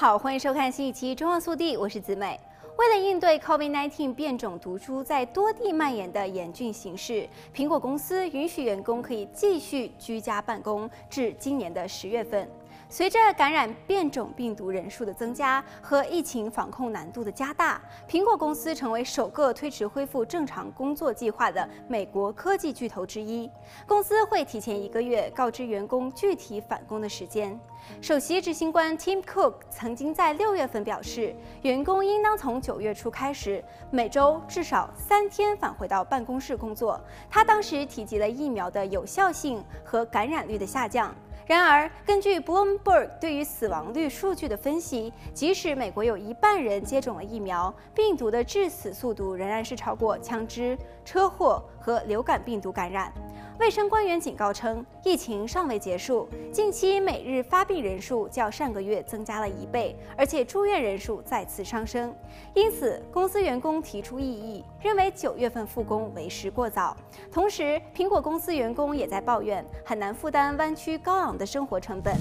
好，欢迎收看新一期《中澳速递》，我是子美。为了应对 COVID-19 变种毒株在多地蔓延的严峻形势，苹果公司允许员工可以继续居家办公至今年的十月份。随着感染变种病毒人数的增加和疫情防控难度的加大，苹果公司成为首个推迟恢复正常工作计划的美国科技巨头之一。公司会提前一个月告知员工具体返工的时间。首席执行官 Tim Cook 曾经在六月份表示，员工应当从九月初开始，每周至少三天返回到办公室工作。他当时提及了疫苗的有效性和感染率的下降。然而，根据 Bloomberg 对于死亡率数据的分析，即使美国有一半人接种了疫苗，病毒的致死速度仍然是超过枪支、车祸和流感病毒感染。卫生官员警告称，疫情尚未结束，近期每日发病人数较上个月增加了一倍，而且住院人数再次上升。因此，公司员工提出异议，认为九月份复工为时过早。同时，苹果公司员工也在抱怨很难负担湾区高昂的生活成本。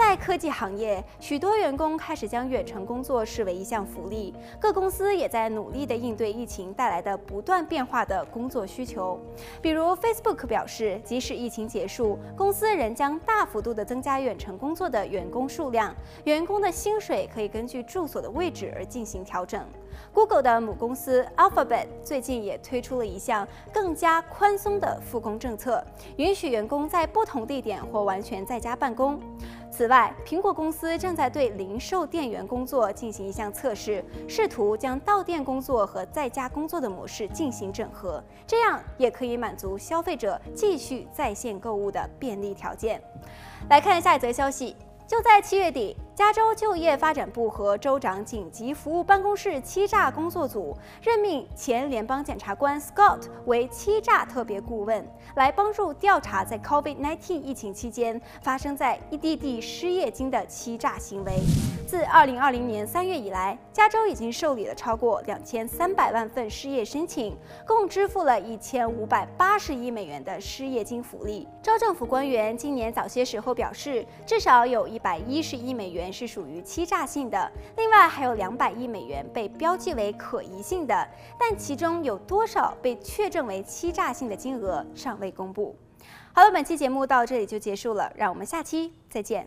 在科技行业，许多员工开始将远程工作视为一项福利。各公司也在努力地应对疫情带来的不断变化的工作需求。比如，Facebook 表示，即使疫情结束，公司仍将大幅度地增加远程工作的员工数量。员工的薪水可以根据住所的位置而进行调整。Google 的母公司 Alphabet 最近也推出了一项更加宽松的复工政策，允许员工在不同地点或完全在家办公。此外，苹果公司正在对零售店员工作进行一项测试，试图将到店工作和在家工作的模式进行整合，这样也可以满足消费者继续在线购物的便利条件。来看下一则消息，就在七月底。加州就业发展部和州长紧急服务办公室欺诈工作组任命前联邦检察官 Scott 为欺诈特别顾问，来帮助调查在 COVID-19 疫情期间发生在一地地失业金的欺诈行为。自2020年3月以来，加州已经受理了超过2300万份失业申请，共支付了1580亿美元的失业金福利。州政府官员今年早些时候表示，至少有一百一十亿美元是属于欺诈性的，另外还有两百亿美元被标记为可疑性的，但其中有多少被确证为欺诈性的金额尚未公布。好了，本期节目到这里就结束了，让我们下期再见。